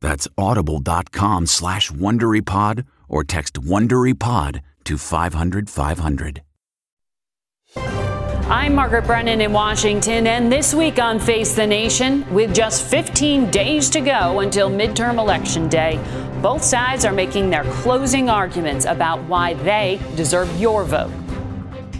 That's audible.com slash WonderyPod or text WonderyPod to 500 500. I'm Margaret Brennan in Washington, and this week on Face the Nation, with just 15 days to go until midterm election day, both sides are making their closing arguments about why they deserve your vote.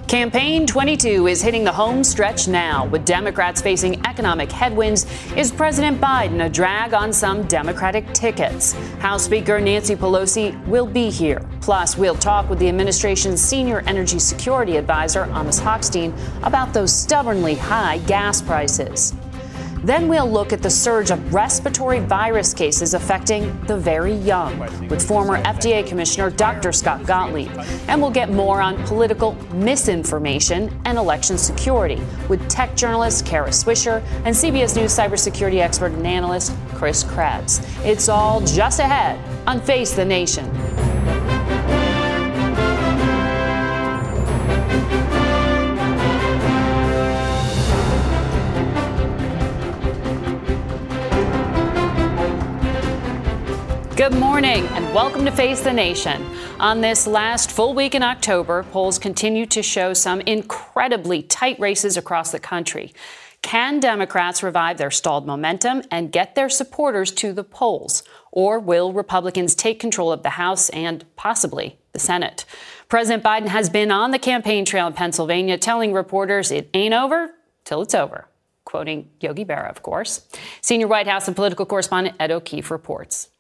Campaign 22 is hitting the home stretch now. With Democrats facing economic headwinds, is President Biden a drag on some Democratic tickets? House Speaker Nancy Pelosi will be here. Plus, we'll talk with the administration's senior energy security advisor, Amos Hochstein, about those stubbornly high gas prices. Then we'll look at the surge of respiratory virus cases affecting the very young with former FDA Commissioner Dr. Scott Gottlieb. And we'll get more on political misinformation and election security with tech journalist Kara Swisher and CBS News cybersecurity expert and analyst Chris Krebs. It's all just ahead on Face the Nation. Good morning and welcome to Face the Nation. On this last full week in October, polls continue to show some incredibly tight races across the country. Can Democrats revive their stalled momentum and get their supporters to the polls? Or will Republicans take control of the House and possibly the Senate? President Biden has been on the campaign trail in Pennsylvania telling reporters it ain't over till it's over. Quoting Yogi Berra, of course. Senior White House and political correspondent Ed O'Keefe reports.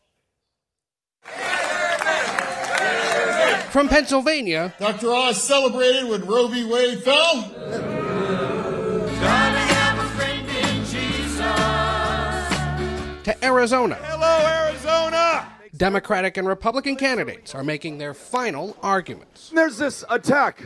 From Pennsylvania, Dr. Oz celebrated when Roe v. Wade fell. to Arizona, Hello, Arizona! Democratic and Republican candidates are making their final arguments. There's this attack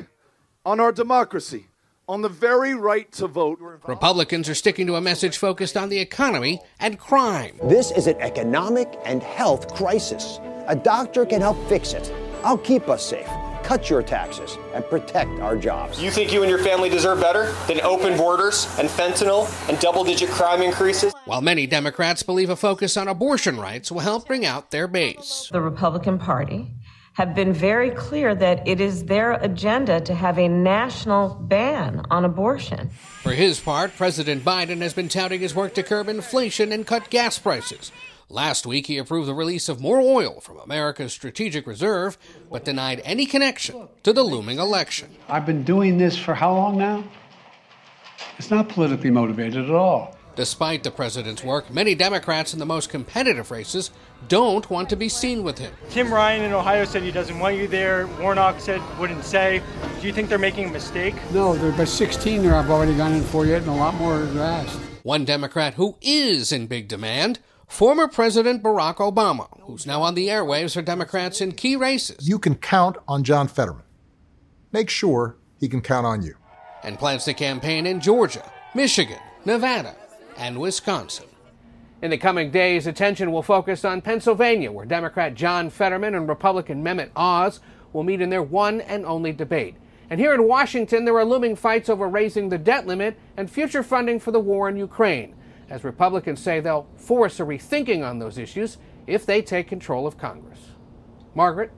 on our democracy, on the very right to vote. Republicans are sticking to a message focused on the economy and crime. This is an economic and health crisis. A doctor can help fix it. I'll keep us safe, cut your taxes, and protect our jobs. You think you and your family deserve better than open borders and fentanyl and double digit crime increases? While many Democrats believe a focus on abortion rights will help bring out their base. the Republican Party have been very clear that it is their agenda to have a national ban on abortion. For his part, President Biden has been touting his work to curb inflation and cut gas prices. Last week, he approved the release of more oil from America's strategic reserve, but denied any connection to the looming election. I've been doing this for how long now? It's not politically motivated at all. Despite the president's work, many Democrats in the most competitive races don't want to be seen with him. Tim Ryan in Ohio said he doesn't want you there. Warnock said wouldn't say. Do you think they're making a mistake? No, there are by 16 there I've already gone in for yet, and a lot more are asked. One Democrat who is in big demand former President Barack Obama, who's now on the airwaves for Democrats in key races. You can count on John Fetterman. Make sure he can count on you. And plans to campaign in Georgia, Michigan, Nevada, and Wisconsin. In the coming days, attention will focus on Pennsylvania, where Democrat John Fetterman and Republican Mehmet Oz will meet in their one and only debate. And here in Washington, there are looming fights over raising the debt limit and future funding for the war in Ukraine, as Republicans say they'll force a rethinking on those issues if they take control of Congress. Margaret?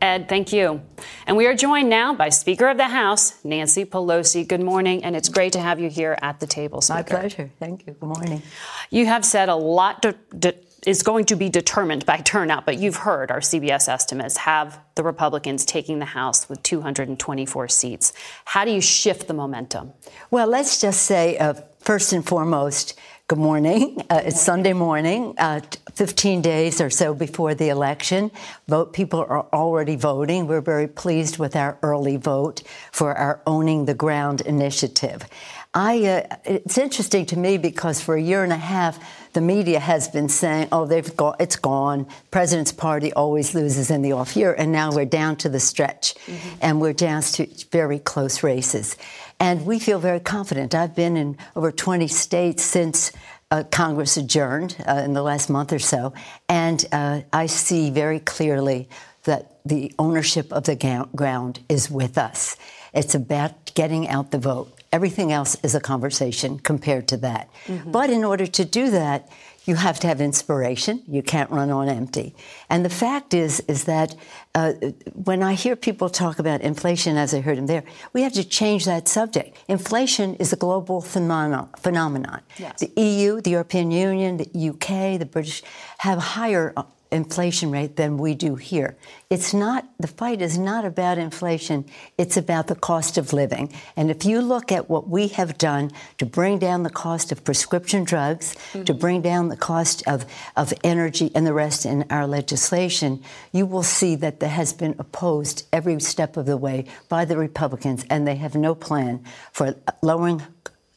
Ed, thank you. And we are joined now by Speaker of the House, Nancy Pelosi. Good morning, and it's great to have you here at the table, Speaker. My pleasure. Thank you. Good morning. You have said a lot to, to, is going to be determined by turnout, but you've heard our CBS estimates have the Republicans taking the House with 224 seats. How do you shift the momentum? Well, let's just say, uh, first and foremost, Good morning. Uh, it's Sunday morning, uh, 15 days or so before the election. Vote people are already voting. We're very pleased with our early vote for our Owning the Ground initiative. I, uh, it's interesting to me because for a year and a half, the media has been saying, "Oh, they've got it's gone." President's party always loses in the off year, and now we're down to the stretch, mm-hmm. and we're down to very close races. And we feel very confident. I've been in over 20 states since uh, Congress adjourned uh, in the last month or so, and uh, I see very clearly that the ownership of the ga- ground is with us. It's about getting out the vote. Everything else is a conversation compared to that. Mm-hmm. But in order to do that, you have to have inspiration. You can't run on empty. And the fact is, is that uh, when I hear people talk about inflation, as I heard him there, we have to change that subject. Inflation is a global phenomenon. phenomenon. Yes. The EU, the European Union, the UK, the British have higher uh, inflation rate than we do here. It's not, the fight is not about inflation, it's about the cost of living. And if you look at what we have done to bring down the cost of prescription drugs, mm-hmm. to bring down the cost of, of energy and the rest in our legislation, you will see that that has been opposed every step of the way by the Republicans, and they have no plan for lowering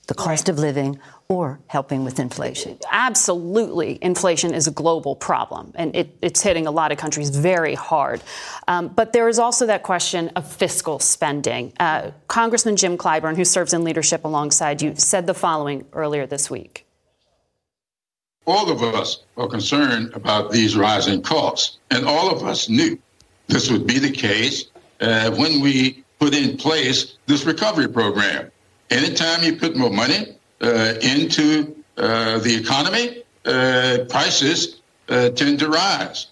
the cost right. of living or helping with inflation? Absolutely. Inflation is a global problem, and it, it's hitting a lot of countries very hard. Um, but there is also that question of fiscal spending. Uh, Congressman Jim Clyburn, who serves in leadership alongside you, said the following earlier this week. All of us are concerned about these rising costs, and all of us knew this would be the case uh, when we put in place this recovery program. Anytime you put more money into uh, the economy, uh, prices tend to rise.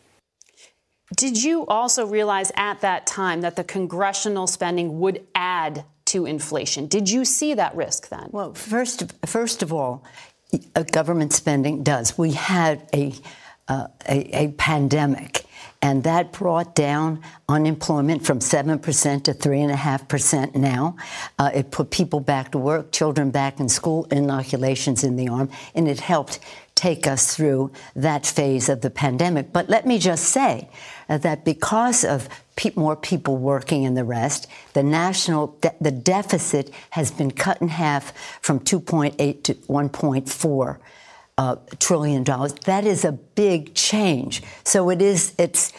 Did you also realize at that time that the congressional spending would add to inflation? Did you see that risk then? Well, first, first of all, government spending does. We had a, uh, a, a pandemic and that brought down unemployment from 7% to 3.5% now. Uh, it put people back to work, children back in school, inoculations in the arm, and it helped take us through that phase of the pandemic. But let me just say uh, that because of pe- more people working and the rest, the national de- the deficit has been cut in half from 2.8 to 1.4 uh, trillion dollars. That is a big change. So it is. It's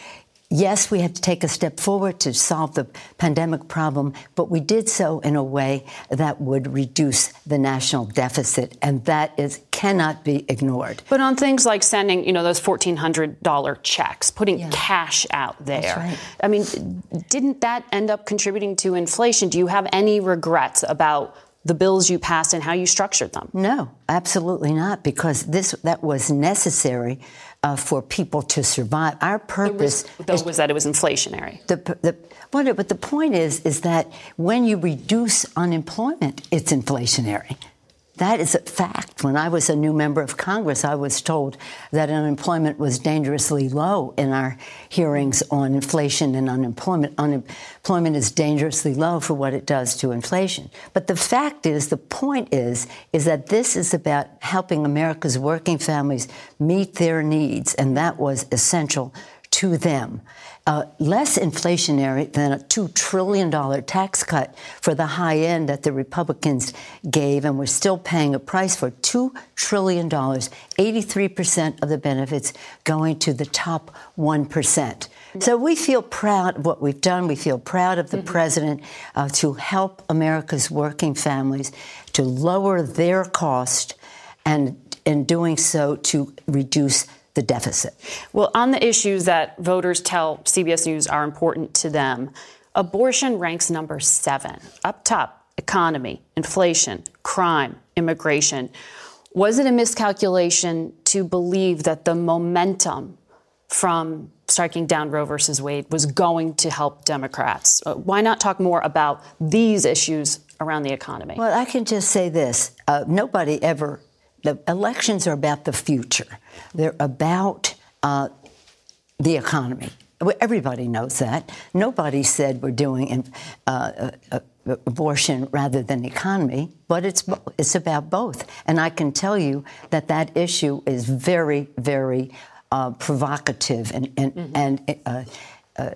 yes, we had to take a step forward to solve the pandemic problem, but we did so in a way that would reduce the national deficit, and that is cannot be ignored. But on things like sending, you know, those fourteen hundred dollar checks, putting yeah. cash out there. Right. I mean, didn't that end up contributing to inflation? Do you have any regrets about the bills you passed and how you structured them? No, absolutely not, because this that was necessary uh, for people to survive. Our purpose was, was that it was inflationary. The, the, but, but the point is, is that when you reduce unemployment, it's inflationary. That is a fact. When I was a new member of Congress, I was told that unemployment was dangerously low in our hearings on inflation and unemployment. Unemployment is dangerously low for what it does to inflation. But the fact is, the point is, is that this is about helping America's working families meet their needs, and that was essential to them. Uh, less inflationary than a $2 trillion tax cut for the high end that the Republicans gave, and we're still paying a price for $2 trillion, 83% of the benefits going to the top 1%. So we feel proud of what we've done. We feel proud of the mm-hmm. president uh, to help America's working families to lower their cost and in doing so to reduce the deficit. Well, on the issues that voters tell CBS News are important to them, abortion ranks number seven. Up top, economy, inflation, crime, immigration. Was it a miscalculation to believe that the momentum from striking down Roe versus Wade was going to help Democrats? Uh, why not talk more about these issues around the economy? Well, I can just say this uh, nobody ever the elections are about the future. They're about uh, the economy. Everybody knows that. Nobody said we're doing uh, uh, uh, abortion rather than economy, but it's it's about both. And I can tell you that that issue is very, very uh, provocative and and, mm-hmm. and uh,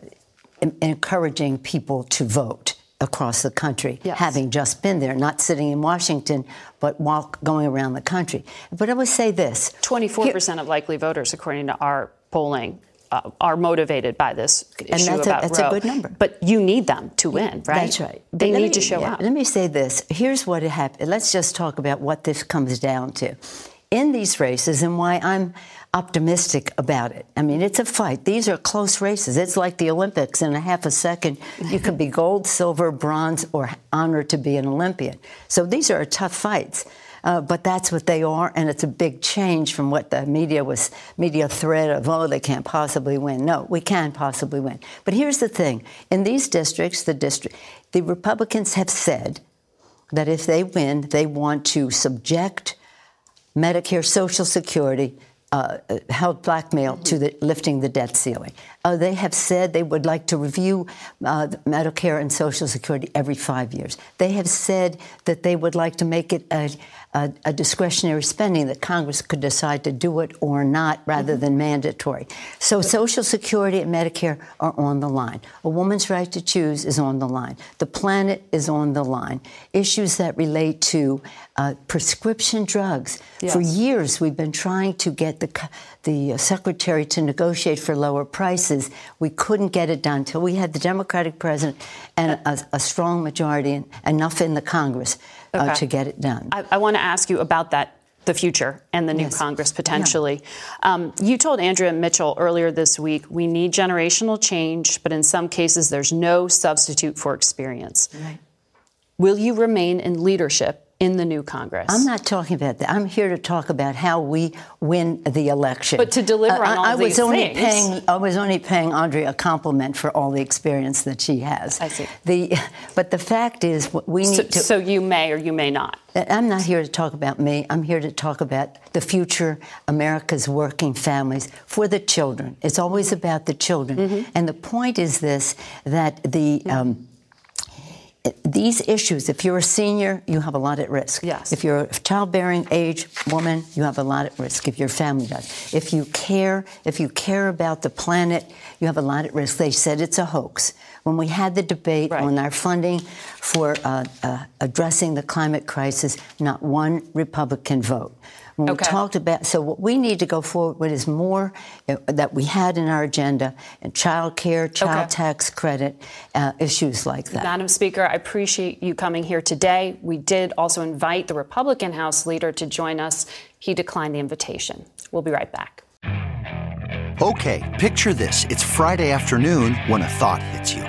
encouraging people to vote across the country, yes. having just been there, not sitting in Washington, but walk, going around the country. But I would say this 24% Here, of likely voters, according to our polling, uh, are motivated by this issue and that's about a, that's a good number. But you need them to win, right? That's right. They need me, to show yeah, up. Let me say this. Here's what happened. Let's just talk about what this comes down to. In these races, and why I'm optimistic about it. I mean, it's a fight. These are close races. It's like the Olympics. In a half a second, you could be gold, silver, bronze, or honored to be an Olympian. So these are tough fights. Uh, but that's what they are, and it's a big change from what the media was media threat of oh they can't possibly win. No, we can possibly win. But here's the thing: in these districts, the district, the Republicans have said that if they win, they want to subject Medicare, Social Security uh, held blackmail mm-hmm. to the, lifting the debt ceiling. Uh, they have said they would like to review uh, Medicare and Social Security every five years. They have said that they would like to make it a, a, a discretionary spending that Congress could decide to do it or not rather mm-hmm. than mandatory. So Social Security and Medicare are on the line. A woman's right to choose is on the line. The planet is on the line. Issues that relate to uh, prescription drugs. Yes. For years, we've been trying to get the, the secretary to negotiate for lower prices. We couldn't get it done until we had the Democratic president and a, a strong majority, enough in the Congress uh, to get it done. I, I want to ask you about that the future and the new yes. Congress potentially. Yeah. Um, you told Andrea Mitchell earlier this week we need generational change, but in some cases there's no substitute for experience. Right. Will you remain in leadership in the new Congress. I'm not talking about that. I'm here to talk about how we win the election. But to deliver uh, on all I, I these was only things. Paying, I was only paying Andrea a compliment for all the experience that she has. I see. The, but the fact is, we need so, to. So you may or you may not. I'm not here to talk about me. I'm here to talk about the future, America's working families, for the children. It's always about the children. Mm-hmm. And the point is this that the. Um, these issues, if you're a senior, you have a lot at risk. Yes. If you're a childbearing age woman, you have a lot at risk if your family does. If you care, if you care about the planet, you have a lot at risk. They said it's a hoax. When we had the debate right. on our funding for uh, uh, addressing the climate crisis, not one Republican vote. When okay. we talked about, so what we need to go forward with is more uh, that we had in our agenda and child care, child okay. tax credit, uh, issues like that. Madam Speaker, I appreciate you coming here today. We did also invite the Republican House leader to join us. He declined the invitation. We'll be right back. Okay, picture this. It's Friday afternoon when a thought hits you.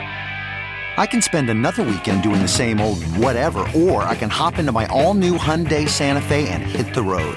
I can spend another weekend doing the same old whatever, or I can hop into my all new Hyundai Santa Fe and hit the road.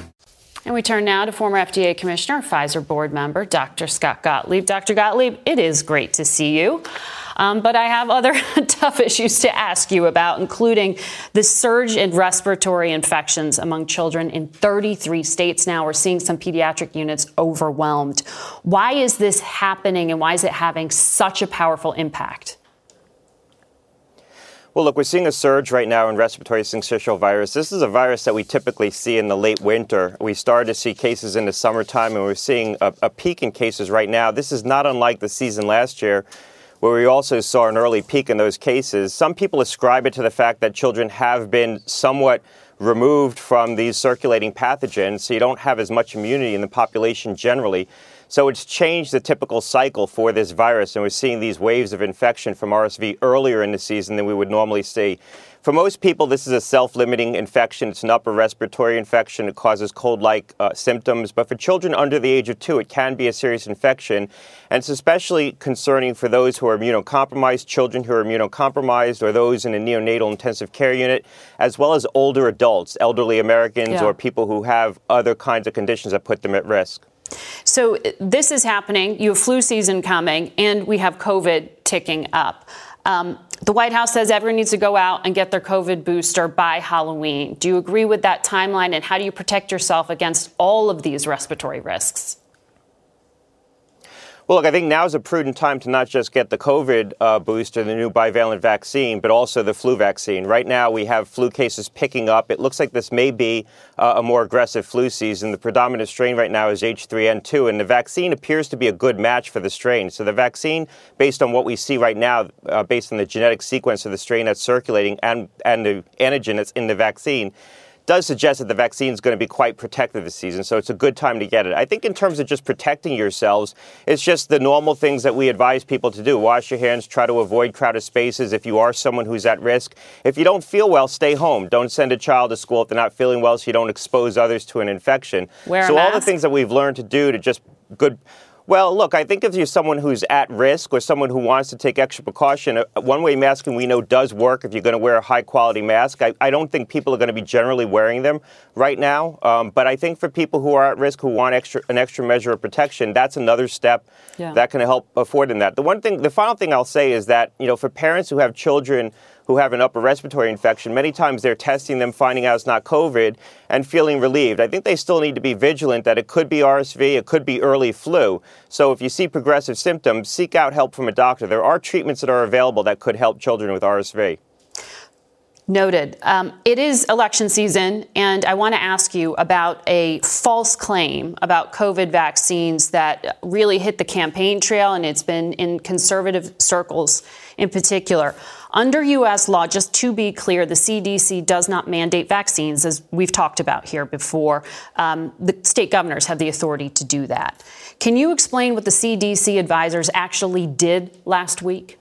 And we turn now to former FDA Commissioner, Pfizer board member, Dr. Scott Gottlieb. Dr. Gottlieb, it is great to see you. Um, but I have other tough issues to ask you about, including the surge in respiratory infections among children in 33 states now. We're seeing some pediatric units overwhelmed. Why is this happening and why is it having such a powerful impact? Well, look, we're seeing a surge right now in respiratory syncytial virus. This is a virus that we typically see in the late winter. We started to see cases in the summertime, and we're seeing a, a peak in cases right now. This is not unlike the season last year where we also saw an early peak in those cases. Some people ascribe it to the fact that children have been somewhat removed from these circulating pathogens, so you don't have as much immunity in the population generally. So it's changed the typical cycle for this virus, and we're seeing these waves of infection from RSV earlier in the season than we would normally see. For most people, this is a self limiting infection. It's an upper respiratory infection. It causes cold like uh, symptoms. But for children under the age of two, it can be a serious infection. And it's especially concerning for those who are immunocompromised, children who are immunocompromised, or those in a neonatal intensive care unit, as well as older adults, elderly Americans, yeah. or people who have other kinds of conditions that put them at risk. So this is happening. You have flu season coming, and we have COVID ticking up. Um, the White House says everyone needs to go out and get their COVID booster by Halloween. Do you agree with that timeline? And how do you protect yourself against all of these respiratory risks? Well, look, I think now is a prudent time to not just get the COVID uh, booster, the new bivalent vaccine, but also the flu vaccine. Right now, we have flu cases picking up. It looks like this may be uh, a more aggressive flu season. The predominant strain right now is H3N2, and the vaccine appears to be a good match for the strain. So the vaccine, based on what we see right now, uh, based on the genetic sequence of the strain that's circulating and, and the antigen that's in the vaccine, does suggest that the vaccine is going to be quite protective this season, so it's a good time to get it. I think in terms of just protecting yourselves, it's just the normal things that we advise people to do. Wash your hands, try to avoid crowded spaces if you are someone who's at risk. If you don't feel well, stay home. Don't send a child to school if they're not feeling well so you don't expose others to an infection. Wear so all the things that we've learned to do to just good well, look, I think if you're someone who's at risk or someone who wants to take extra precaution, uh, one way masking we know does work if you're going to wear a high quality mask. I, I, don't think people are going to be generally wearing them right now. Um, but I think for people who are at risk, who want extra, an extra measure of protection, that's another step yeah. that can help afford them that. The one thing, the final thing I'll say is that, you know, for parents who have children who have an upper respiratory infection, many times they're testing them, finding out it's not COVID, and feeling relieved. I think they still need to be vigilant that it could be RSV, it could be early flu. So if you see progressive symptoms, seek out help from a doctor. There are treatments that are available that could help children with RSV. Noted. Um, it is election season, and I want to ask you about a false claim about COVID vaccines that really hit the campaign trail, and it's been in conservative circles in particular. Under U.S. law, just to be clear, the CDC does not mandate vaccines, as we've talked about here before. Um, the state governors have the authority to do that. Can you explain what the CDC advisors actually did last week?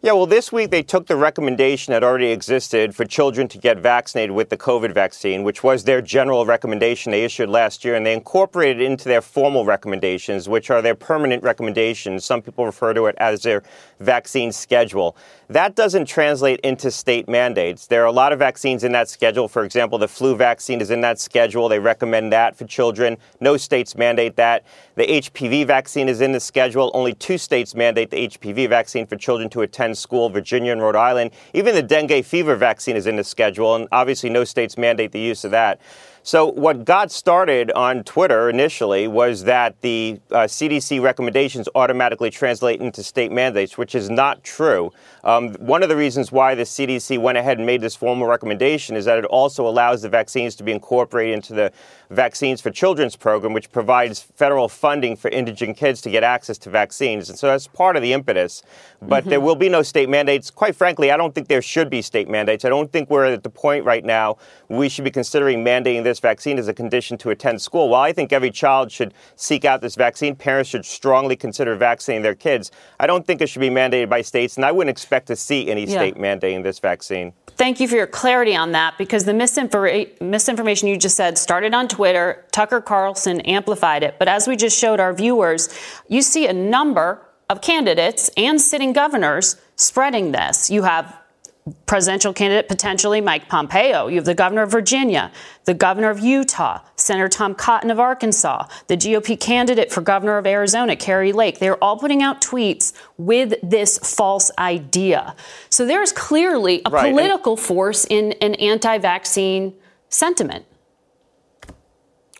Yeah, well, this week they took the recommendation that already existed for children to get vaccinated with the COVID vaccine, which was their general recommendation they issued last year, and they incorporated it into their formal recommendations, which are their permanent recommendations. Some people refer to it as their vaccine schedule. That doesn't translate into state mandates. There are a lot of vaccines in that schedule. For example, the flu vaccine is in that schedule. They recommend that for children. No states mandate that. The HPV vaccine is in the schedule. Only two states mandate the HPV vaccine for children to attend school Virginia and Rhode Island. Even the dengue fever vaccine is in the schedule, and obviously no states mandate the use of that. So, what got started on Twitter initially was that the uh, CDC recommendations automatically translate into state mandates, which is not true. Um, one of the reasons why the CDC went ahead and made this formal recommendation is that it also allows the vaccines to be incorporated into the Vaccines for Children's program, which provides federal funding for indigent kids to get access to vaccines. And so that's part of the impetus. But mm-hmm. there will be no state mandates. Quite frankly, I don't think there should be state mandates. I don't think we're at the point right now we should be considering mandating this vaccine as a condition to attend school. While I think every child should seek out this vaccine, parents should strongly consider vaccinating their kids. I don't think it should be mandated by states, and I wouldn't expect to see any yeah. state mandating this vaccine. Thank you for your clarity on that because the misinfor- misinformation you just said started on Twitter. Tucker Carlson amplified it. But as we just showed our viewers, you see a number of candidates and sitting governors spreading this. You have presidential candidate potentially Mike Pompeo. You have the governor of Virginia, the governor of Utah, Senator Tom Cotton of Arkansas, the GOP candidate for governor of Arizona, Kari Lake. They're all putting out tweets with this false idea. So there's clearly a right. political force in an anti vaccine sentiment.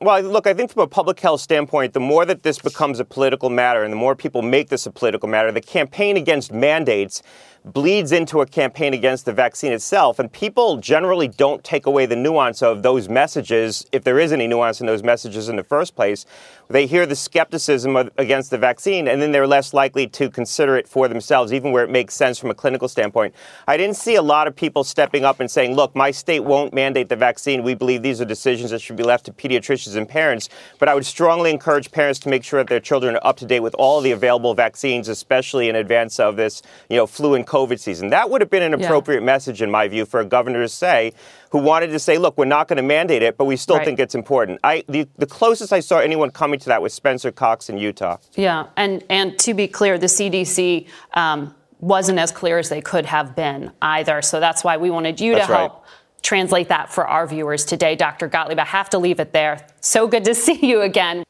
Well, look, I think from a public health standpoint, the more that this becomes a political matter and the more people make this a political matter, the campaign against mandates bleeds into a campaign against the vaccine itself. And people generally don't take away the nuance of those messages, if there is any nuance in those messages in the first place. They hear the skepticism of, against the vaccine, and then they're less likely to consider it for themselves, even where it makes sense from a clinical standpoint. I didn't see a lot of people stepping up and saying, look, my state won't mandate the vaccine. We believe these are decisions that should be left to pediatricians and parents. But I would strongly encourage parents to make sure that their children are up to date with all the available vaccines, especially in advance of this, you know, flu and COVID season. That would have been an appropriate yeah. message, in my view, for a governor to say, who wanted to say, look, we're not going to mandate it, but we still right. think it's important. I, the, the closest I saw anyone coming to that was Spencer Cox in Utah. Yeah, and, and to be clear, the CDC um, wasn't as clear as they could have been either. So that's why we wanted you that's to help. Translate that for our viewers today. Dr. Gottlieb, I have to leave it there. So good to see you again.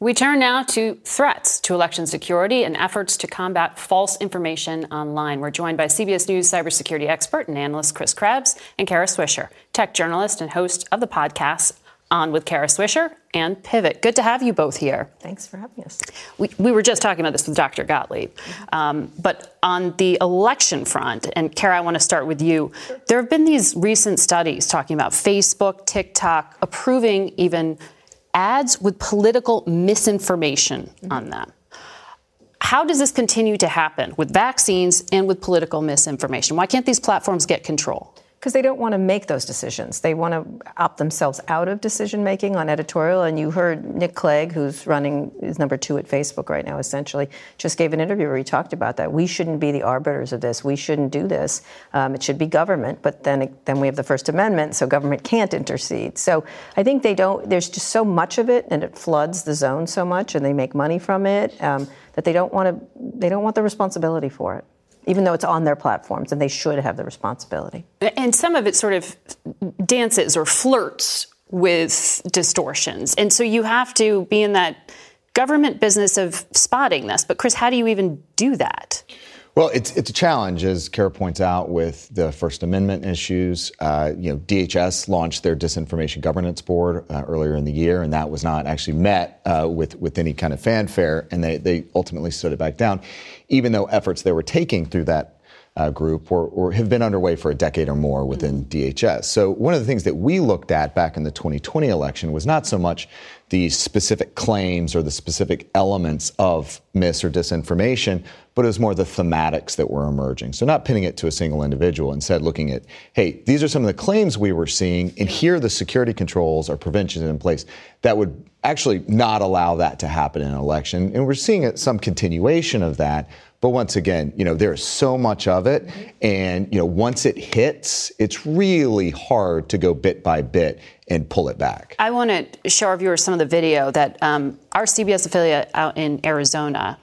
We turn now to threats to election security and efforts to combat false information online. We're joined by CBS News cybersecurity expert and analyst Chris Krebs and Kara Swisher, tech journalist and host of the podcast On with Kara Swisher and Pivot. Good to have you both here. Thanks for having us. We, we were just talking about this with Dr. Gottlieb. Um, but on the election front, and Kara, I want to start with you. There have been these recent studies talking about Facebook, TikTok approving even ads with political misinformation mm-hmm. on them. How does this continue to happen with vaccines and with political misinformation? Why can't these platforms get control? Because they don't want to make those decisions. They want to opt themselves out of decision making on editorial. And you heard Nick Clegg, who's running is number two at Facebook right now, essentially, just gave an interview where he talked about that. We shouldn't be the arbiters of this. We shouldn't do this. Um, it should be government. But then then we have the First Amendment, so government can't intercede. So I think they don't. There's just so much of it, and it floods the zone so much, and they make money from it um, that they don't want to. They don't want the responsibility for it even though it's on their platforms, and they should have the responsibility. And some of it sort of dances or flirts with distortions. And so you have to be in that government business of spotting this. But, Chris, how do you even do that? Well, it's it's a challenge, as Kara points out, with the First Amendment issues. Uh, you know, DHS launched their Disinformation Governance Board uh, earlier in the year, and that was not actually met uh, with with any kind of fanfare, and they they ultimately stood it back down, even though efforts they were taking through that uh, group or, or, have been underway for a decade or more within DHS. So one of the things that we looked at back in the 2020 election was not so much the specific claims or the specific elements of mis or disinformation, but it was more the thematics that were emerging. So not pinning it to a single individual, instead looking at, hey, these are some of the claims we were seeing, and here are the security controls or preventions in place that would actually not allow that to happen in an election. And we're seeing some continuation of that. But once again, you know, there's so much of it. And, you know, once it hits, it's really hard to go bit by bit and pull it back. I want to show our viewers some of the video that um, our CBS affiliate out in Arizona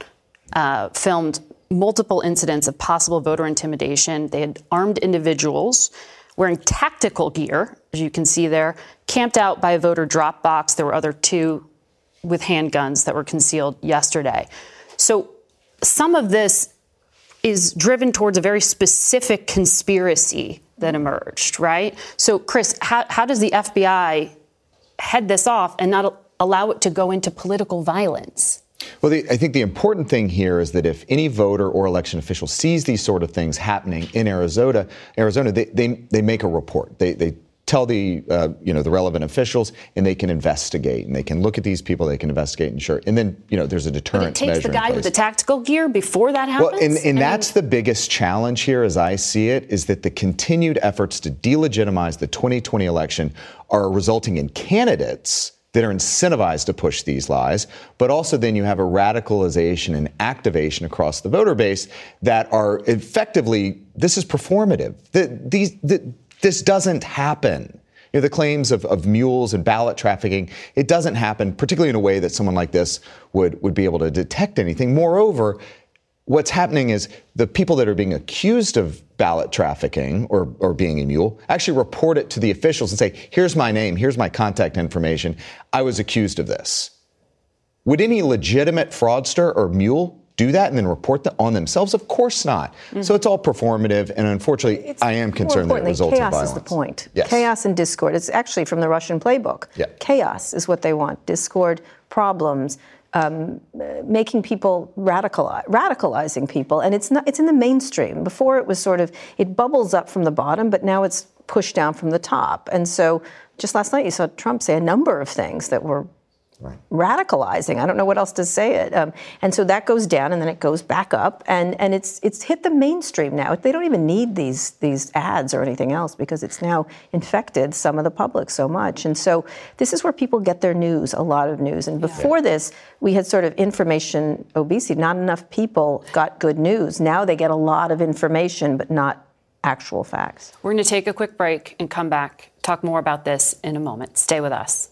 uh, filmed multiple incidents of possible voter intimidation. They had armed individuals wearing tactical gear, as you can see there, camped out by a voter drop box. There were other two with handguns that were concealed yesterday. So some of this is driven towards a very specific conspiracy that emerged, right? So, Chris, how, how does the FBI head this off and not allow it to go into political violence? Well, the, I think the important thing here is that if any voter or election official sees these sort of things happening in Arizona, Arizona, they, they, they make a report. They, they tell the uh, you know the relevant officials, and they can investigate, and they can look at these people, they can investigate, and sure, and then you know there's a deterrent. But it takes the guy with the tactical gear before that happens. Well, and, and that's mean, the biggest challenge here, as I see it, is that the continued efforts to delegitimize the 2020 election are resulting in candidates that are incentivized to push these lies, but also then you have a radicalization and activation across the voter base that are effectively this is performative. The, these, the, this doesn't happen. You know, the claims of, of mules and ballot trafficking, it doesn't happen, particularly in a way that someone like this would, would be able to detect anything. Moreover, what's happening is the people that are being accused of ballot trafficking or, or being a mule actually report it to the officials and say, here's my name, here's my contact information. I was accused of this. Would any legitimate fraudster or mule do that and then report that on themselves? Of course not. Mm-hmm. So it's all performative, and unfortunately, it's I am concerned that it results chaos in violence. is the point. Yes. Chaos and discord. It's actually from the Russian playbook. Yeah. Chaos is what they want. Discord, problems, um, making people radicalize, radicalizing people, and it's not. It's in the mainstream. Before it was sort of it bubbles up from the bottom, but now it's pushed down from the top. And so, just last night, you saw Trump say a number of things that were Right. radicalizing. I don't know what else to say it. Um, and so that goes down, and then it goes back up, and, and it's it's hit the mainstream now. They don't even need these these ads or anything else because it's now infected some of the public so much. And so this is where people get their news, a lot of news. And before yeah. this, we had sort of information obesity. Not enough people got good news. Now they get a lot of information, but not actual facts. We're going to take a quick break and come back. Talk more about this in a moment. Stay with us.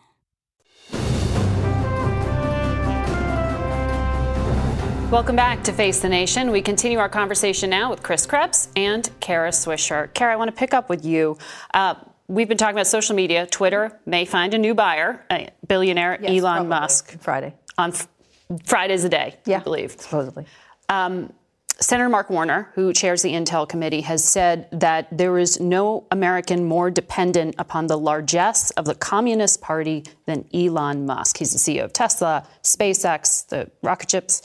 Welcome back to Face the Nation. We continue our conversation now with Chris Krebs and Kara Swisher. Kara, I want to pick up with you. Uh, we've been talking about social media. Twitter may find a new buyer, billionaire yes, Elon probably. Musk. Friday. On f- Friday's a day, yeah, I believe. Supposedly. Um, Senator Mark Warner, who chairs the Intel Committee, has said that there is no American more dependent upon the largesse of the Communist Party than Elon Musk. He's the CEO of Tesla, SpaceX, the rocket ships.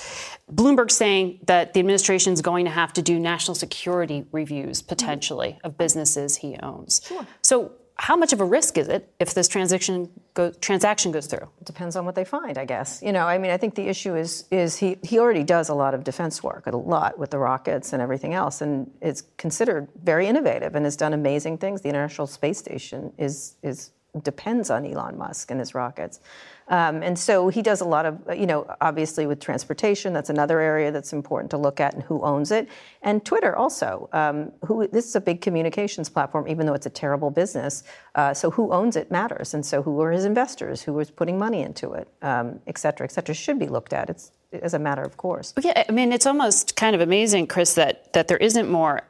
Bloomberg saying that the administration is going to have to do national security reviews potentially of businesses he owns. Sure. So how much of a risk is it if this transaction go, transaction goes through? It depends on what they find, I guess. You know, I mean, I think the issue is is he he already does a lot of defense work, a lot with the rockets and everything else, and it's considered very innovative and has done amazing things. The International Space Station is is depends on Elon Musk and his rockets. Um, and so he does a lot of, you know, obviously with transportation, that's another area that's important to look at and who owns it. And Twitter also. Um, who this is a big communications platform, even though it's a terrible business. Uh, so who owns it matters. And so who are his investors? Who is putting money into it? Um, et cetera, et cetera, should be looked at. It's as a matter of course. Yeah, I mean, it's almost kind of amazing, Chris, that that there isn't more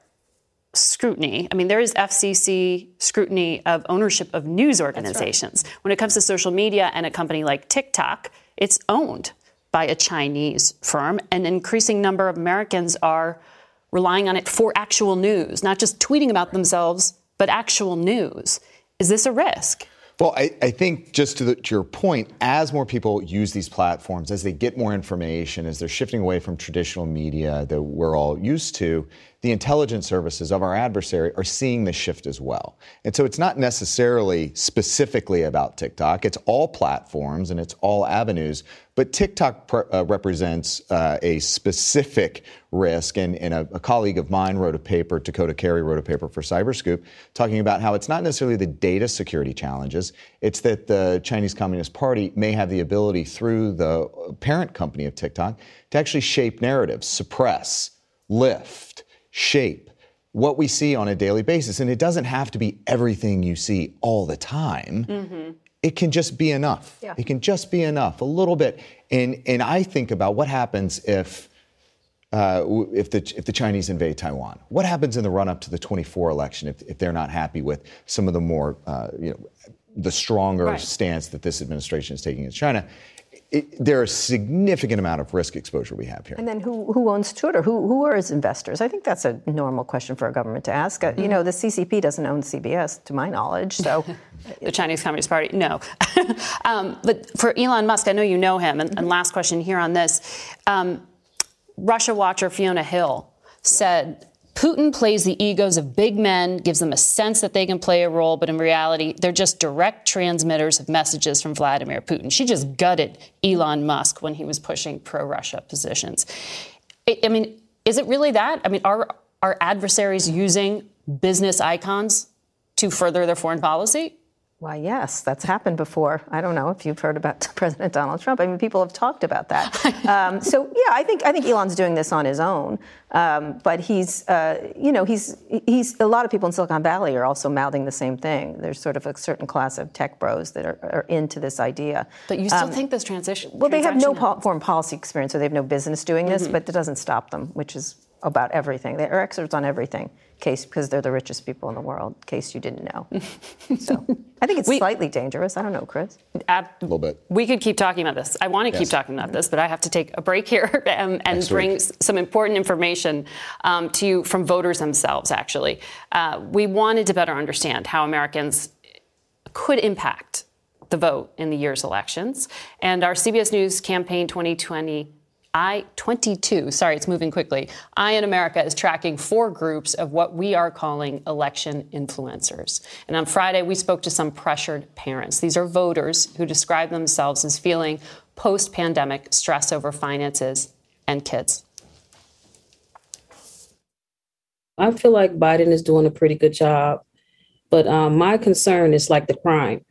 scrutiny. I mean, there is FCC scrutiny of ownership of news organizations. Right. When it comes to social media and a company like TikTok, it's owned by a Chinese firm. An increasing number of Americans are relying on it for actual news, not just tweeting about themselves, but actual news. Is this a risk? Well, I, I think just to, the, to, your point, as more people use these platforms, as they get more information, as they're shifting away from traditional media that we're all used to, the intelligence services of our adversary are seeing this shift as well. And so it's not necessarily specifically about TikTok. It's all platforms and it's all avenues. But TikTok uh, represents uh, a specific risk. And, and a, a, colleague of mine wrote a paper, Dakota Cary wrote a paper for Cyberscoop, talking about how it's not necessarily the data security challenges. It's that the Chinese Communist Party may have the ability through the parent company of TikTok to actually shape narratives, suppress, lift shape what we see on a daily basis. And it doesn't have to be everything you see all the time. Mm-hmm. it can just be enough. Yeah. It can just be enough, a little bit. And and I think about what happens if uh, if the if the Chinese invade Taiwan. What happens in the run up to the 24 election if, if they're not happy with some of the more uh, you know the stronger Right. stance that this administration is taking against China? It, there is a significant amount of risk exposure we have here. And then who, who owns Twitter? Who, who are its investors? I think that's a normal question for a government to ask. Uh, You know, the CCP doesn't own CBS, to my knowledge. So the Chinese Communist Party? No. um, but for Elon Musk, I know you know him. And, and last question here on this um, Russia watcher Fiona Hill said Putin plays the egos of big men, gives them a sense that they can play a role, but in reality, they're just direct transmitters of messages from Vladimir Putin. She just gutted Elon Musk when he was pushing pro Russia positions. I, mean, is it really that? I mean, are, are adversaries using business icons to further their foreign policy? Why, yes, that's happened before. I don't know if you've heard about President Donald Trump. I mean, people have talked about that. Um, so, yeah, I think I think Elon's doing this on his own. Um, but he's, uh, you know, he's he's a lot of people in Silicon Valley are also mouthing the same thing. There's sort of a certain class of tech bros that are, are into this idea. But you still Um, think this transition? Well, they have no po- foreign policy experience, so they have no business doing this, Mhm. but it doesn't stop them, which is about everything. They're experts on everything, case because they're the richest people in the world, case you didn't know. so I think it's slightly dangerous. I don't know, Chris. A little bit. We could keep talking about this. I want to keep talking about this, but I have to take a break here and, and bring week. s- some important information um, to you from voters themselves, actually. Uh, we wanted to better understand how Americans could impact the vote in the year's elections. And our CBS News campaign 2020 I 22, sorry, it's moving quickly. I in America is tracking four groups of what we are calling election influencers. And on Friday, we spoke to some pressured parents. These are voters who describe themselves as feeling post pandemic stress over finances and kids. I feel like Biden is doing a pretty good job, but um, my concern is like the crime.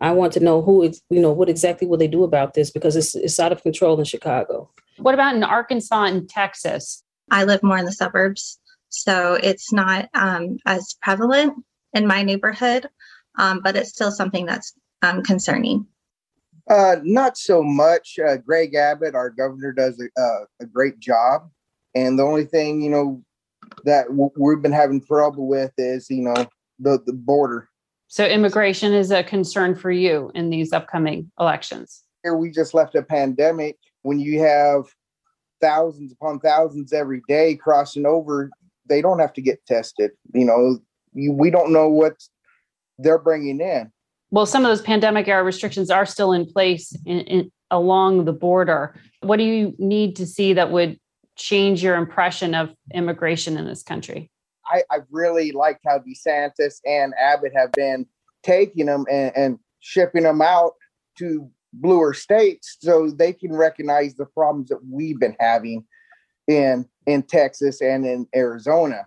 I want to know who, you know, what exactly will they do about this because it's it's out of control in Chicago. What about in Arkansas and Texas? I live more in the suburbs, so it's not um, as prevalent in my neighborhood, um, but it's still something that's um, concerning. Uh, not so much. Uh, Greg Abbott, our governor, does a, uh, a great job. And the only thing, you know, that w- we've been having trouble with is, you know, the, the border. So immigration is a concern for you in these upcoming elections. Here we just left a pandemic. When you have thousands upon thousands every day crossing over, they don't have to get tested. You know, you, we don't know what they're bringing in. Well, some of those pandemic era restrictions are still in place in, in, along the border. What do you need to see that would change your impression of immigration in this country? I, I really liked how DeSantis and Abbott have been taking them and, and shipping them out to bluer states so they can recognize the problems that we've been having in in Texas and in Arizona.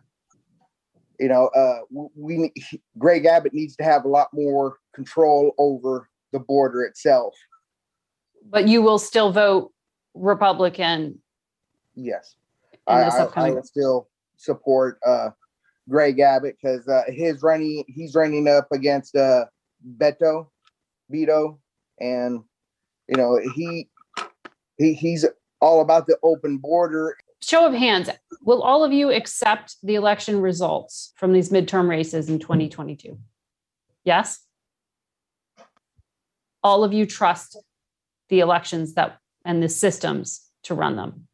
You know, uh, we Greg Abbott needs to have a lot more control over the border itself. But you will still vote Republican. Yes, I, I, I will still support uh, Greg Abbott because uh, his running he's running up against uh, Beto, Beto, and you know he he he's all about the open border. Show of hands. Will all of you accept the election results from these midterm races in 2022? Yes? All of you trust the elections that and the systems to run them.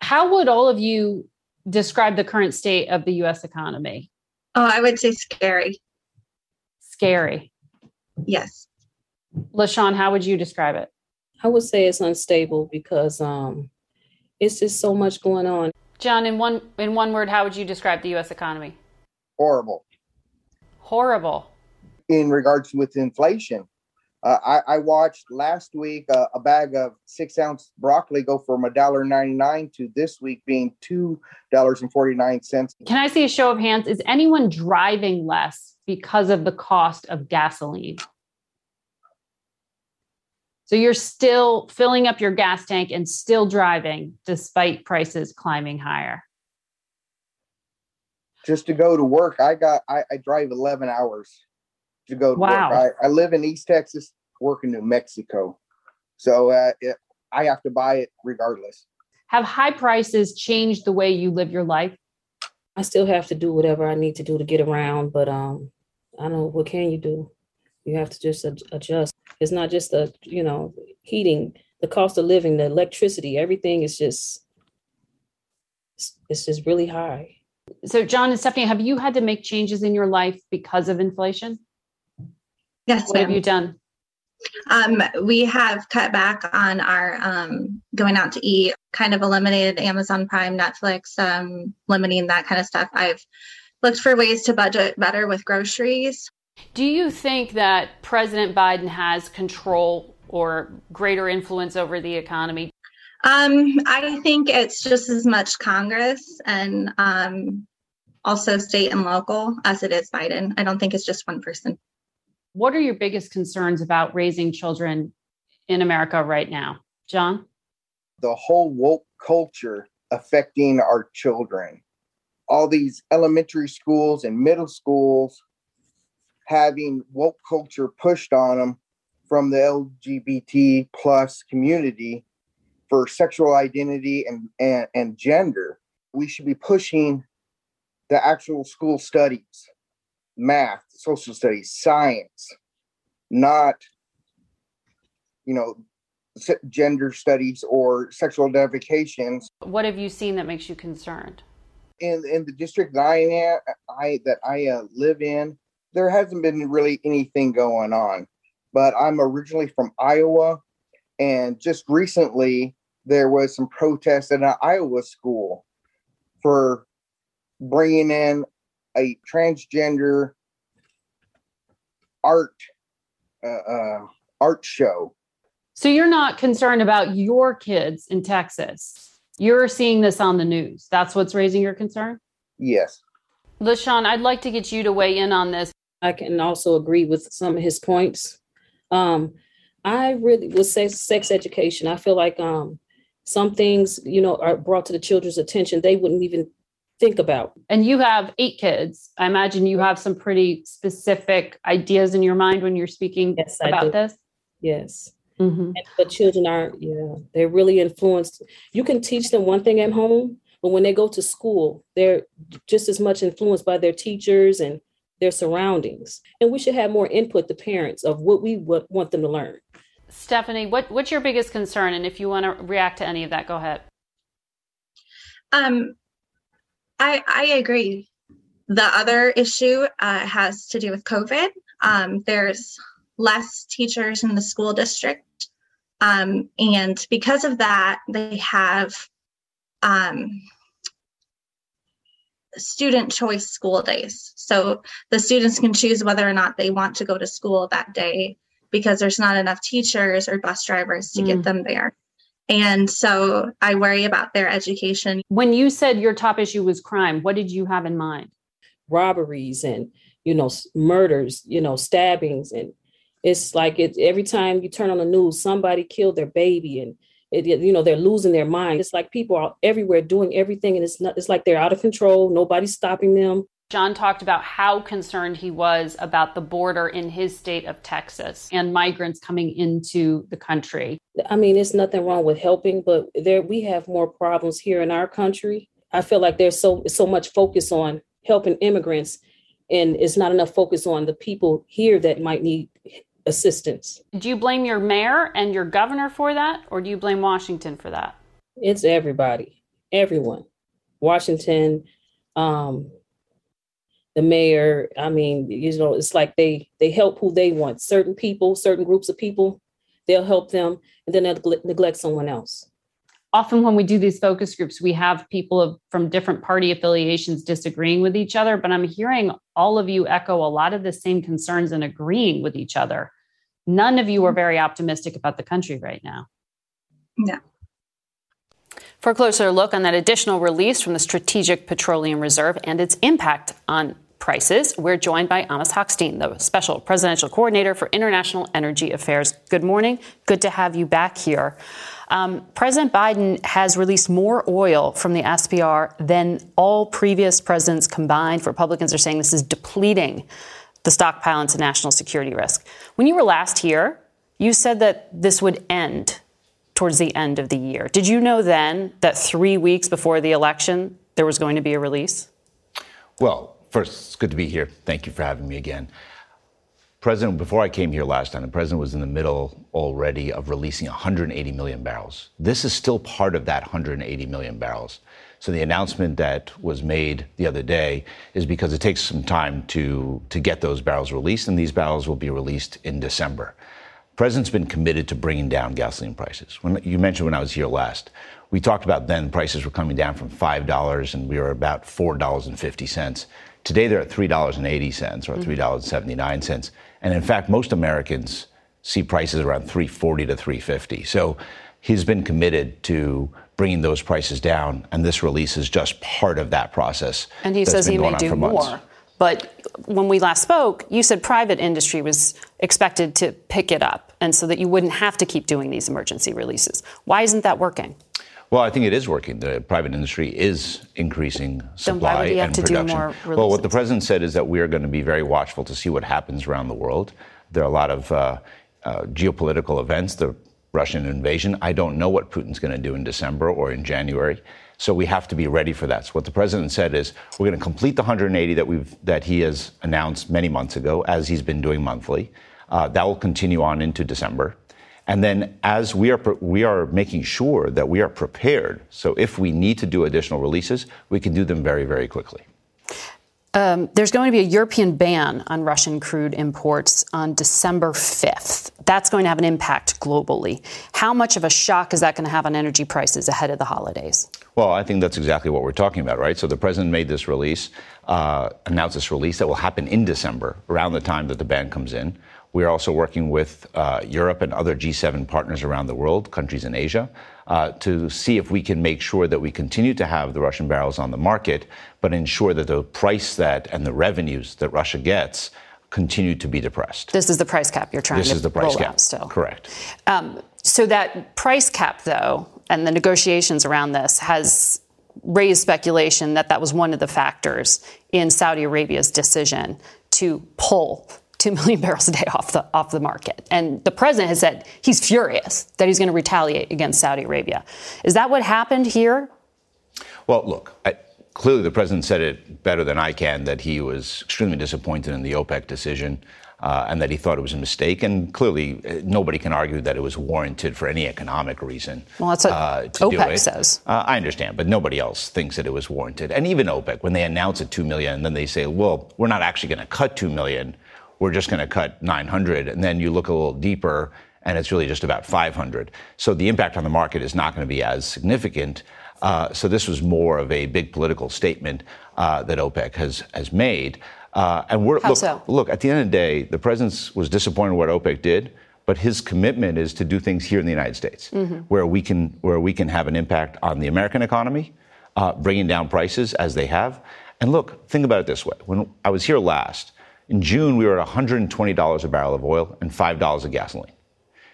How would all of you describe the current state of the US economy? Oh, I would say scary. Scary. Yes. LaShawn, how would you describe it? I would say it's unstable because um, it's just so much going on. John, in one in one word, how would you describe the US economy? Horrible Horrible. in regards with inflation. Uh, I, I watched last week uh, a bag of six ounce broccoli go from a dollar ninety nine to this week being two dollars and forty nine cents. Can I see a show of hands? Is anyone driving less because of the cost of gasoline? So you're still filling up your gas tank and still driving despite prices climbing higher. Just to go to work, I got I, I drive eleven hours to go to Wow. work. I, I live in East Texas, work in New Mexico, so uh, it, I have to buy it regardless. Have high prices changed the way you live your life? I still have to do whatever I need to do to get around, but um, I don't know what can you do? You have to just adjust. It's not just the you know heating, the cost of living, the electricity, everything is just it's, it's just really high. So, John and Stephanie, have you had to make changes in your life because of inflation? Yes, What have you done? Um, we have cut back on our um, going out to eat, kind of eliminated Amazon Prime, Netflix, um, limiting that kind of stuff. I've looked for ways to budget better with groceries. Do you think that President Biden has control or greater influence over the economy? Um, I think it's just as much Congress and um, also state and local as it is Biden. I don't think it's just one person. What are your biggest concerns about raising children in America right now? John? the whole woke culture affecting our children. All these elementary schools and middle schools having woke culture pushed on them from the LGBT plus community for sexual identity and, and, and gender. We should be pushing the actual school studies, math, social studies, science, not, you know, gender studies or sexual identifications What have you seen that makes you concerned? in in the district that I am, I that I uh, live in. There hasn't been really anything going on, but I'm originally from Iowa, and just recently there was some protests at an Iowa school for bringing in a transgender art uh, uh, art show. So, you're not concerned about your kids in Texas. You're seeing this on the news. That's what's raising your concern? Yes. LaShawn, I'd like to get you to weigh in on this. I can also agree with some of his points. Um, I really would say sex education. I feel like um, some things, you know, are brought to the children's attention they wouldn't even think about. And you have eight kids. I imagine you have some pretty specific ideas in your mind when you're speaking I about this. Yes. Mhm. And- But children are, yeah, they're really influenced. You can teach them one thing at home, but when they go to school, they're just as much influenced by their teachers and their surroundings. And we should have more input, the parents, of what we would want them to learn. Stephanie, what, what's your biggest concern? And if you want to react to any of that, go ahead. Um, I I agree. The other issue uh, has to do with COVID. Um, there's less teachers in the school district, um, and because of that, they have um, student choice school days. So the students can choose whether or not they want to go to school that day because there's not enough teachers or bus drivers to Mm. get them there. And so I worry about their education. When you said your top issue was crime, what did you have in mind? Robberies and, you know, murders, you know, stabbings. And it's like it, every time you turn on the news, somebody killed their baby and, it, you know, they're losing their mind. It's like people are everywhere doing everything and it's not, it's like they're out of control. Nobody's stopping them. John talked about how concerned he was about the border in his state of Texas. And migrants coming into the country. I mean, it's nothing wrong with helping, but there we have more problems here in our country. I feel like there's so so much focus on helping immigrants, and it's not enough focus on the people here that might need assistance. Do you blame your mayor and your governor for that, or do you blame Washington for that? It's everybody, everyone. Washington, um, the mayor. I mean, you know, it's like they they help who they want. Certain people, certain groups of people, they'll help them, and then they'll neglect- neglect someone else. Often, when we do these focus groups, we have people of, from different party affiliations disagreeing with each other. But I'm hearing all of you echo a lot of the same concerns and agreeing with each other. None of you are very optimistic about the country right now. No. For a closer look on that additional release from the Strategic Petroleum Reserve and its impact on prices, we're joined by Amos Hochstein, the Special Presidential Coordinator for International Energy Affairs. Good morning. Good to have you back here. Um, President Biden has released more oil from the SPR than all previous presidents combined. Republicans are saying this is depleting the stockpile into national security risk. When you were last here, you said that this would end towards the end of the year. Did you know then that three weeks before the election, there was going to be a release? Well, first, it's good to be here. Thank you for having me again. President, before I came here last time, the president was in the middle already of releasing 180 million barrels. This is still part of that 180 million barrels. So the announcement that was made the other day is because it takes some time to, to get those barrels released, and these barrels will be released in December. The president's been committed to bringing down gasoline prices. When you mentioned when I was here last, we talked about then prices were coming down from $5 and we were about $4.50. Today they're at $3.80 or mm. $3.79. And in fact, most Americans see prices around 340 to 350. So he's been committed to bringing those prices down, and this release is just part of that process. And he says he may do more. But when we last spoke, you said private industry was expected to pick it up, and so that you wouldn't have to keep doing these emergency releases. Why isn't that working? Well, I think it is working. The private industry is increasing supply and production. well, what the president said is that we are going to be very watchful to see what happens around the world. There are a lot of uh, uh, geopolitical events. The Russian invasion. I don't know what Putin's going to do in December or in January. So we have to be ready for that. So what the president said is we're going to complete the 180 that we've that he has announced many months ago, as he's been doing monthly. Uh, that will continue on into December. And then, as we are we are making sure that we are prepared, so if we need to do additional releases, we can do them very, very quickly. Um, there's going to be a European ban on Russian crude imports on December 5th. That's going to have an impact globally. How much of a shock is that going to have on energy prices ahead of the holidays? Well, I think that's exactly what we're talking about, right? So the president made this release, uh, announced this release that will happen in December, around the time that the ban comes in. We are also working with uh, Europe and other G7 partners around the world, countries in Asia, uh, to see if we can make sure that we continue to have the Russian barrels on the market, but ensure that the price that and the revenues that Russia gets continue to be depressed. This is the price cap you're trying this to is the price roll cap. out still. Correct. Um, so that price cap, though, and the negotiations around this has raised speculation that that was one of the factors in Saudi Arabia's decision to pull 2 million barrels a day off the off the market. And the president has said he's furious that he's going to retaliate against Saudi Arabia. Is that what happened here? Well, look, I, clearly the president said it better than I can that he was extremely disappointed in the OPEC decision. Uh, and that he thought it was a mistake. And clearly, uh, nobody can argue that it was warranted for any economic reason. Well, that's what uh, OPEC says. Uh, I understand, but nobody else thinks that it was warranted. And even OPEC, when they announce a two million, and then they say, "Well, we're not actually going to cut two million we're just going to cut 900. And then you look a little deeper and it's really just about 500. So the impact on the market is not going to be as significant. Uh, so this was more of a big political statement uh, that OPEC has has made. Uh, and we're How look, so? look at the end of the day, the president was disappointed what OPEC did, but his commitment is to do things here in the United States, Mhm. where we can where we can have an impact on the American economy, uh, bringing down prices as they have. And look, think about it this way: when I was here last. In June, we were at $120 a barrel of oil and $5 of gasoline.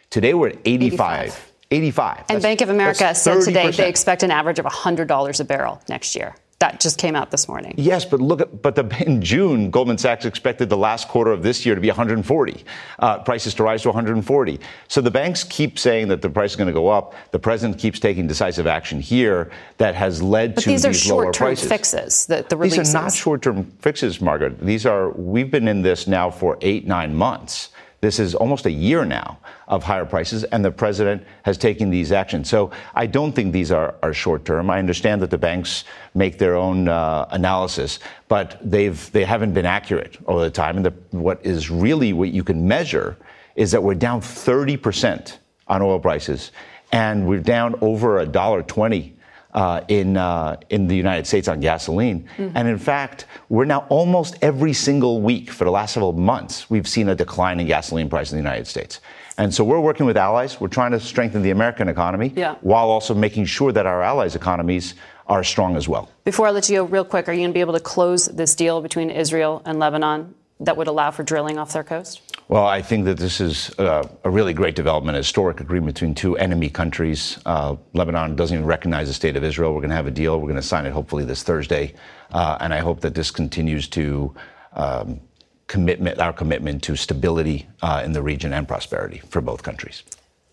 Today, we're at 85. 85. And That's- Bank of America said today they expect an average of $100 a barrel next year. That just came out this morning. Yes, but look at but the, in June, Goldman Sachs expected the last quarter of this year to be 140, uh, prices to rise to 140. So the banks keep saying that the price is going to go up. The president keeps taking decisive action here that has led But to these are lower short-term prices. fixes. The, the These are not short-term fixes, Margaret. These are we've been in this now for eight, nine months. This is almost a year now of higher prices, and the president has taken these actions. So I don't think these are, are short term. I understand that the banks make their own uh, analysis, but they've they haven't been accurate all the time. And the, what is really what you can measure is that we're down 30 percent on oil prices, and we're down over a dollar twenty uh, in uh, in the United States on gasoline. And in fact, we're now almost every single week for the last several months we've seen a decline in gasoline price in the United States. And so we're working with allies. We're trying to strengthen the American economy Yeah. while also making sure that our allies' economies are strong as well. Before I let you go, real quick, are you going to be able to close this deal between Israel and Lebanon that would allow for drilling off their coast? Well, I think that this is uh, a really great development, a historic agreement between two enemy countries. Uh, Lebanon doesn't even recognize the state of Israel. We're going to have a deal. We're going to sign it hopefully this Thursday. Uh, and I hope that this continues to um, commitment, our commitment to stability uh, in the region and prosperity for both countries.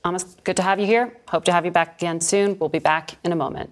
Amos, good to have you here. Hope to have you back again soon. We'll be back in a moment.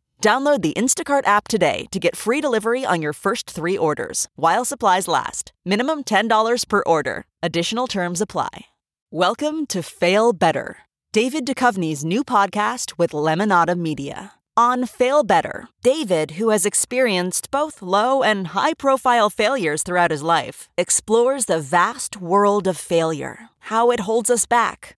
Download the Instacart app today to get free delivery on your first three orders while supplies last. Minimum $10 per order. Additional terms apply. Welcome to Fail Better, David Duchovny's new podcast with Lemonada Media. On Fail Better, David, who has experienced both low and high profile failures throughout his life, explores the vast world of failure, how it holds us back,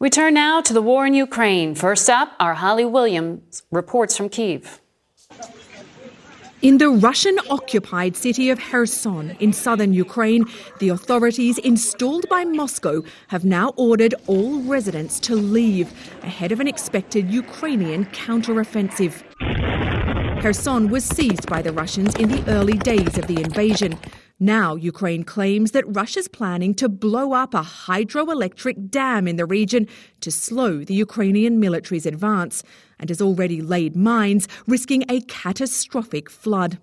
We turn now to the war in Ukraine. First up, our Holly Williams reports from Kiev. In the Russian occupied city of Kherson in southern Ukraine, the authorities installed by Moscow have now ordered all residents to leave ahead of an expected Ukrainian counteroffensive. Kherson was seized by the Russians in the early days of the invasion. Now, Ukraine claims that Russia's planning to blow up a hydroelectric dam in the region to slow the Ukrainian military's advance and has already laid mines, risking a catastrophic flood.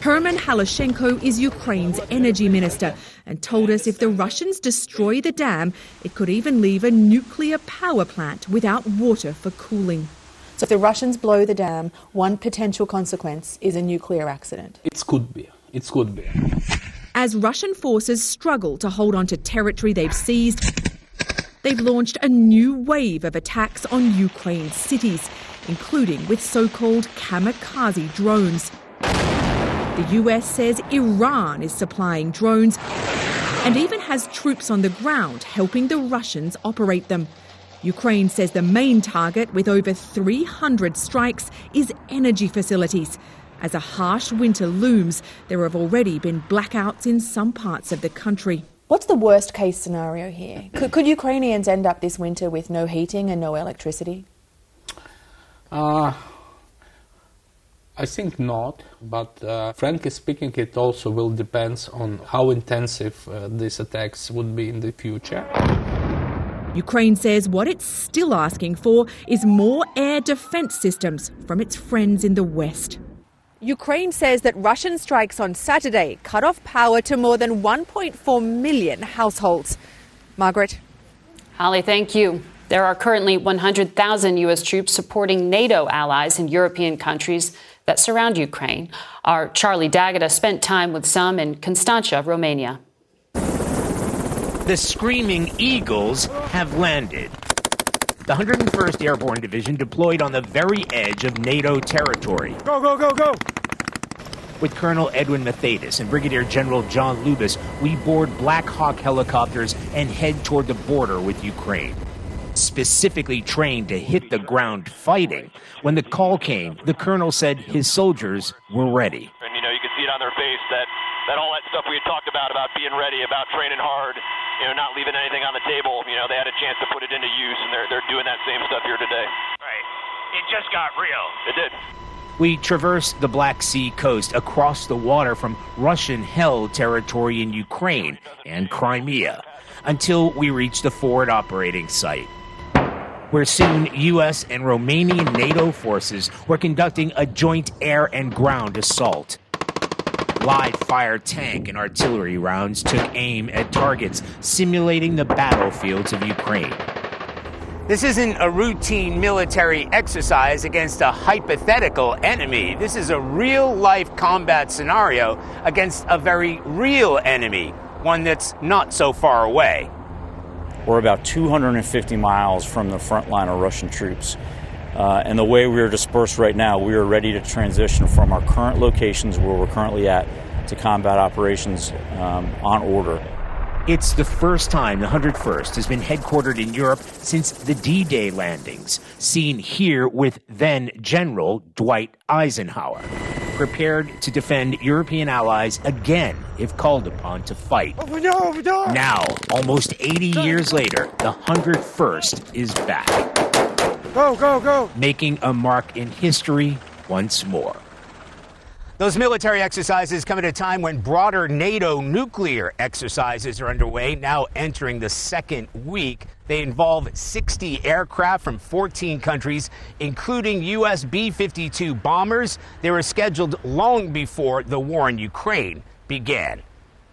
Herman Halushchenko is Ukraine's energy minister and told us if the Russians destroy the dam, it could even leave a nuclear power plant without water for cooling. So, if the Russians blow the dam, one potential consequence is a nuclear accident. It could be. As Russian forces struggle to hold on to territory they've seized, they've launched a new wave of attacks on Ukraine's cities, including with so called kamikaze drones. The US says Iran is supplying drones and even has troops on the ground helping the Russians operate them. Ukraine says the main target, with over 300 strikes, is energy facilities. As a harsh winter looms, there have already been blackouts in some parts of the country. What's the worst case scenario here? Could, could Ukrainians end up this winter with no heating and no electricity? Uh, I think not, but uh, frankly speaking, it also will depend on how intensive uh, these attacks would be in the future. Ukraine says what it's still asking for is more air defense systems from its friends in the West. Ukraine says that Russian strikes on Saturday cut off power to more than 1.4 million households. Margaret. Holly, thank you. There are currently 100,000 U.S. troops supporting NATO allies in European countries that surround Ukraine. Our Charlie D'Agata spent time with some in Constanța, Romania. The Screaming Eagles have landed. The 101st Airborne Division deployed on the very edge of NATO territory. Go, go, go, go! With Colonel Edwin Mathaidis and Brigadier General John Lubas, we board Black Hawk helicopters and head toward the border with Ukraine. Specifically trained to hit the ground fighting. When the call came, the colonel said his soldiers were ready. And you know, you can see it on their face that, that all that stuff we had talked about, about being ready, about training hard, you know, not leaving anything on the table. You know, they had a chance to put it into use, and they're, they're doing that same stuff here today. Right. It just got real. It did. We traversed the Black Sea coast across the water from Russian held territory in Ukraine and Crimea until we reached the forward operating site, where soon U.S. and Romanian NATO forces were conducting a joint air and ground assault. Live fire tank and artillery rounds took aim at targets, simulating the battlefields of Ukraine. This isn't a routine military exercise against a hypothetical enemy. This is a real life combat scenario against a very real enemy, one that's not so far away. We're about 250 miles from the front line of Russian troops. Uh, and the way we are dispersed right now, we are ready to transition from our current locations where we're currently at to combat operations um, on order. It's the first time the 101st has been headquartered in Europe since the D Day landings, seen here with then General Dwight Eisenhower, prepared to defend European allies again if called upon to fight. Now, almost 80 years later, the 101st is back. Go, go, go! Making a mark in history once more. Those military exercises come at a time when broader NATO nuclear exercises are underway, now entering the second week. They involve 60 aircraft from 14 countries, including U.S. B 52 bombers. They were scheduled long before the war in Ukraine began.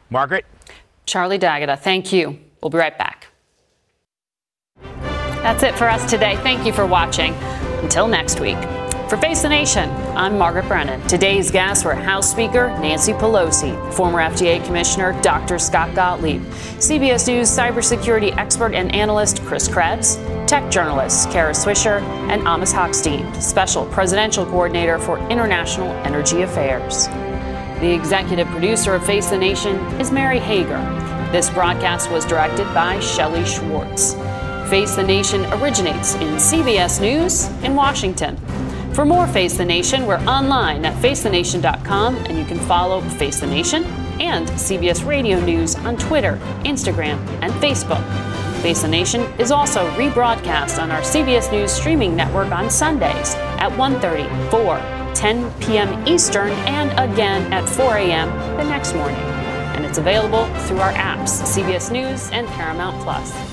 Margaret? Charlie D'Agata, thank you. We'll be right back. That's it for us today. Thank you for watching. Until next week. For Face the Nation, I'm Margaret Brennan. Today's guests were House Speaker Nancy Pelosi, former FDA Commissioner Dr. Scott Gottlieb, CBS News cybersecurity expert and analyst Chris Krebs, tech journalists Kara Swisher, and Amos Hochstein, Special Presidential Coordinator for International Energy Affairs. The executive producer of Face the Nation is Mary Hager. This broadcast was directed by Shelley Schwartz. Face the Nation originates in CBS News in Washington. For more Face the Nation, we're online at facethenation.com and you can follow Face the Nation and CBS Radio News on Twitter, Instagram, and Facebook. Face the Nation is also rebroadcast on our CBS News streaming network on Sundays at 1:30, 4, 10 p.m. Eastern, and again at 4 a.m. the next morning. And it's available through our apps, CBS News and Paramount Plus.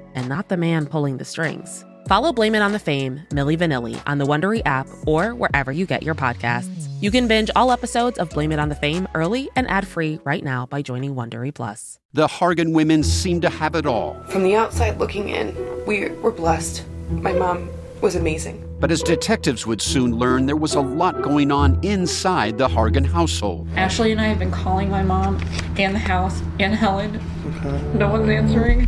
and not the man pulling the strings? Follow Blame It on the Fame, Milli Vanilli, on the Wondery app or wherever you get your podcasts. You can binge all episodes of Blame It on the Fame early and ad-free right now by joining Wondery Plus. The Hargan women seem to have it all. From the outside looking in, we were blessed. My mom was amazing. But as detectives would soon learn, there was a lot going on inside the Hargan household. Ashley and I have been calling my mom and the house and Helen. Okay. No one's answering.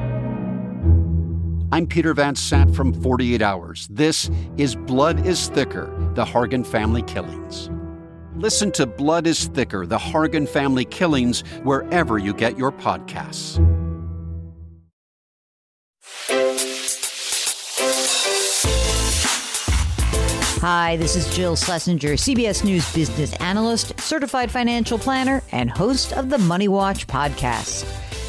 I'm Peter Van Sant from 48 Hours. This is Blood is Thicker The Hargan Family Killings. Listen to Blood is Thicker The Hargan Family Killings wherever you get your podcasts. Hi, this is Jill Schlesinger, CBS News business analyst, certified financial planner, and host of the Money Watch podcast.